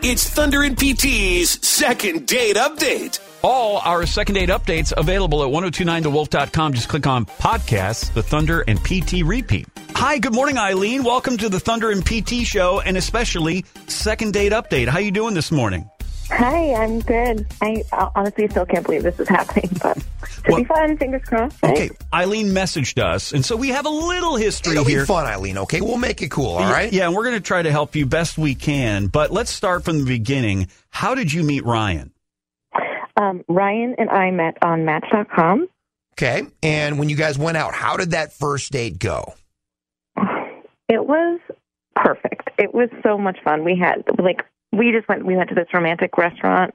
It's Thunder and PT's second date update. All our second date updates available at 1029thewolf.com. Just click on podcasts, the Thunder and PT repeat. Hi, good morning, Eileen. Welcome to the Thunder and PT show and especially second date update. How you doing this morning? Hi, I'm good. I honestly still can't believe this is happening, but should Well- be fun. Fingers crossed. right? Okay, Eileen messaged us, and so we have a little history It'll here. be fun, Eileen. Okay, we'll make it cool. All right. Yeah, and we're going to try to help you best we can. But let's start from the beginning. How did you meet Ryan? Um, Ryan and I met on Match.com. Okay. And when you guys went out, how did that first date go? It was perfect. It was so much fun. We had like we just went. We went to this romantic restaurant.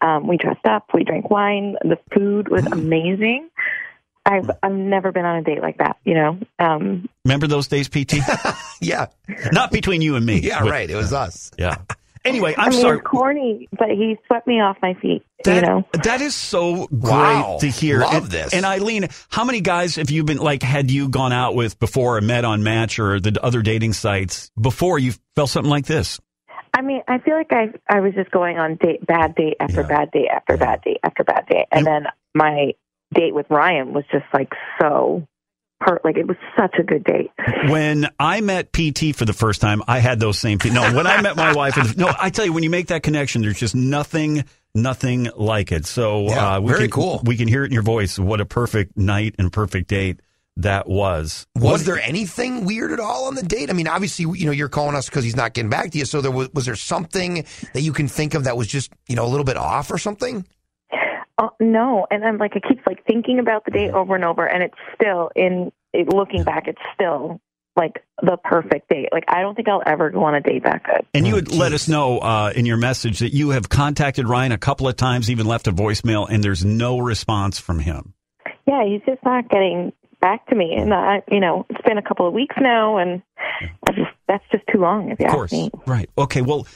Um, we dressed up. We drank wine. The food was amazing. I've I've never been on a date like that. You know. Um, Remember those days, PT? Yeah. Not between you and me. Yeah, but- right. It was us. Yeah. Anyway, I'm I mean, sorry. corny, but he swept me off my feet. That, you know. that is so great Wow. to hear. Love and, this. And Eileen, how many guys have you been like? Had you gone out with before or met on Match or the other dating sites before you felt something like this? I mean, I feel like I I was just going on date bad date after Yeah. bad date after bad date after bad date, and then my date with Ryan was just like so, per- like it was such a good date. When I met PT for the first time, I had those same feelings. No, when I met my wife, and- no, I tell you, when you make that connection, there's just nothing, nothing like it. So Yeah, uh, we very can, cool. We can hear it in your voice. What a perfect night and perfect date that was. Was What- there anything weird at all on the date? I mean, obviously, you know, you're calling us because he's not getting back to you. So there was, was there something that you can think of that was just, you know, a little bit off or something? Uh, no, and I'm like I keep like thinking about the date over and over, and it's still in it, looking back, it's still like the perfect date. Like I don't think I'll ever go on a date that good. And you Oh, would let us know uh, in your message that you have contacted Ryan a couple of times, even left a voicemail, and there's no response from him. Yeah, he's just not getting back to me, and I, you know, it's been a couple of weeks now, and just that's just too long. If you Of ask course. me. Right. Okay. Well,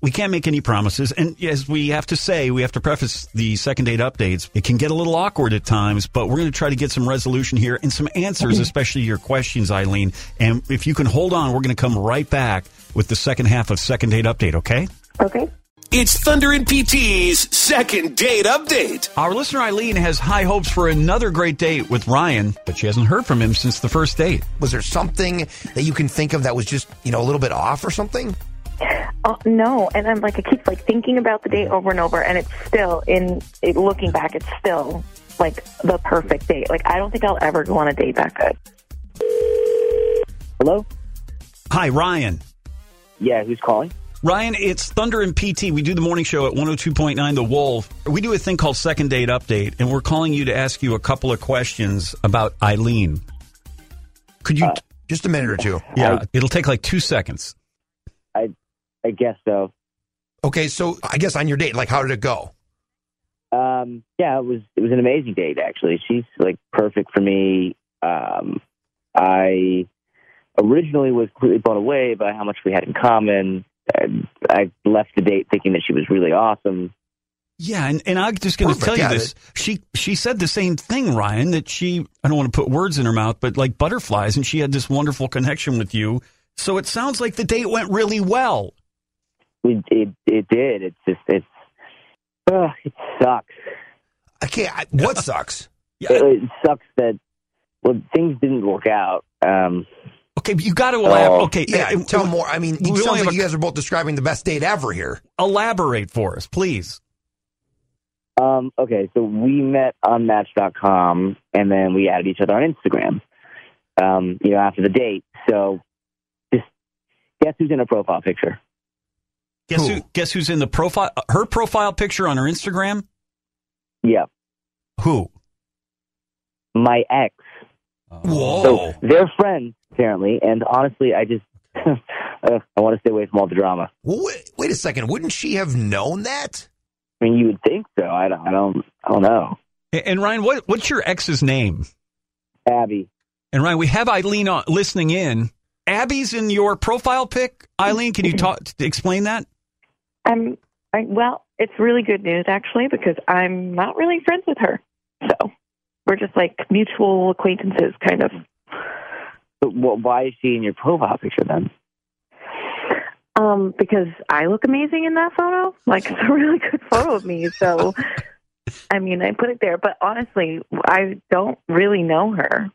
we can't make any promises. And as we have to say, we have to preface the second date updates. It can get a little awkward at times, but we're going to try to get some resolution here and some answers, mm-hmm. especially your questions, Eileen. And if you can hold on, we're going to come right back with the second half of second date update, okay? Okay. It's Thunder and PT's second date update. Our listener Eileen has high hopes for another great date with Ryan, but she hasn't heard from him since the first date. Was there something that you can think of that was just, you know, a little bit off or something? Uh, no, and I'm like I keep like thinking about the date over and over, and it's still in it, looking back, it's still like the perfect date. Like I don't think I'll ever go on a date that good. Hello? Hi, Ryan. Yeah, who's calling? Ryan, it's Thunder and PT. We do the morning show at 102.9 The Wolf. We do a thing called Second Date Update, and we're calling you to ask you a couple of questions about Eileen. Could you? Just a minute or two. yeah, it'll take like two seconds. I I guess so. Okay, so I guess on your date, like, how did it go? Um, yeah, it was it was an amazing date actually. She's like perfect for me. Um, I originally was completely blown away by how much we had in common. And I left the date thinking that she was really awesome. Yeah, and, and I'm just going to tell you yeah, this. She she said the same thing, Ryan, that she I don't want to put words in her mouth, but like butterflies, and she had this wonderful connection with you. So it sounds like the date went really well. We it it did. It's just it's uh, it sucks. I can't. I, what sucks? Yeah. It, it sucks that well things didn't work out. Um, Okay, but you got to elaborate. Oh. okay, Yeah, uh, tell uh, more. I mean, we it sounds like a- you guys are both describing the best date ever here. Elaborate for us, please. Um, okay, so we met on Match.com, and then we added each other on Instagram. Um, you know, after the date. So, just guess who's in a profile picture? Guess Who? who? Guess who's in the profile? Her profile picture on her Instagram. Yeah, Who? my ex. Whoa. So they're friends apparently, and honestly, I just uh, I want to stay away from all the drama. Well, wait, wait a second. Wouldn't she have known that? I mean, you would think so. I don't. I don't. I don't know. And and Ryan, what what's your ex's name? Abby. And Ryan, we have Eileen on, listening in. Abby's in your profile pic. Eileen, can you talk explain that? I'm I, well. It's really good news actually because I'm not really friends with her. So we're just like mutual acquaintances, kind of. But wh- why is she in your profile picture then? Um, because I look amazing in that photo. Like it's a really good photo of me. So, I mean, I put it there. But honestly, I don't really know her.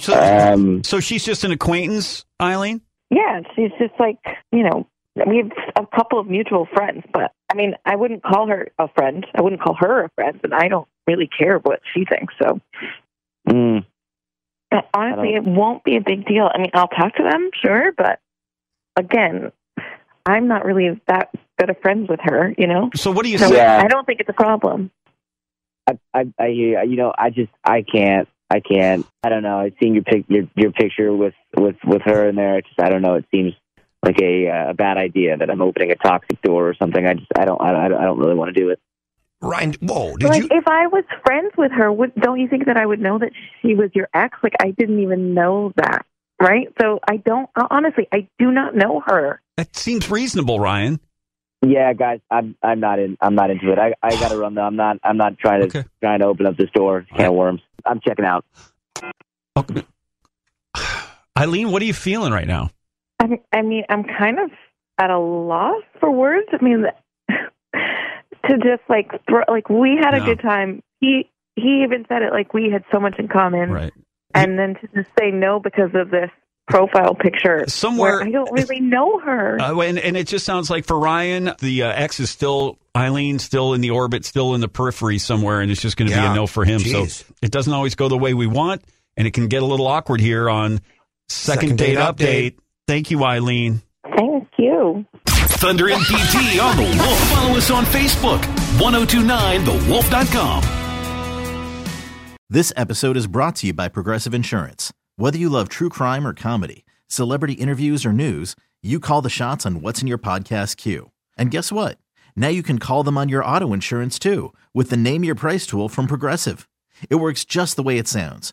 So, Um, so she's just an acquaintance, Eileen. Yeah, she's just like you know. We have a couple of mutual friends, but I mean, I wouldn't call her a friend. I wouldn't call her a friend, and I don't really care what she thinks. So, mm, but honestly, it won't be a big deal. I mean, I'll talk to them, sure, but again, I'm not really that good of friends with her. You know, So what do you so say? Yeah. I don't think it's a problem. I, I, I, hear you You know, I just, I can't, I can't. I don't know. I've seen your pic, your, your picture with, with, with her in there. It's just, I don't know. It seems like a, uh, a bad idea that I'm opening a toxic door or something. I just, I don't, I don't, I don't really want to do it. Ryan, whoa, did like, you? if I was friends with her, would don't you think that I would know that she was your ex? Like, I didn't even know that, right? So I don't. Honestly, I do not know her. That seems reasonable, Ryan. Yeah, guys, I'm, I'm not in, I'm not into it. I, I got to run though. I'm not, I'm not trying to, Okay. trying to open up this door, can of worms. I'm checking out. Okay. Eileen, what are you feeling right now? I, I mean, I'm kind of at a loss for words. I mean, to just like throw, like we had a No. good time. He he even said it like we had so much in common, Right. and then to just say no because of this profile picture Somewhere- where I don't really know her. Uh, and, and it just sounds like for Ryan, the uh, ex is still Eileen, still in the orbit, still in the periphery somewhere, and it's just going to be a no for him. Jeez. So it doesn't always go the way we want, and it can get a little awkward here on second, Second date, date update. update. Thank you, Eileen. Thank you. Thunder and PT on the Wolf. Follow us on Facebook. 1029thewolf.com. This episode is brought to you by Progressive Insurance. Whether you love true crime or comedy, celebrity interviews or news, you call the shots on what's in your podcast queue. And guess what? Now you can call them on your auto insurance too with the Name Your Price tool from Progressive. It works just the way it sounds.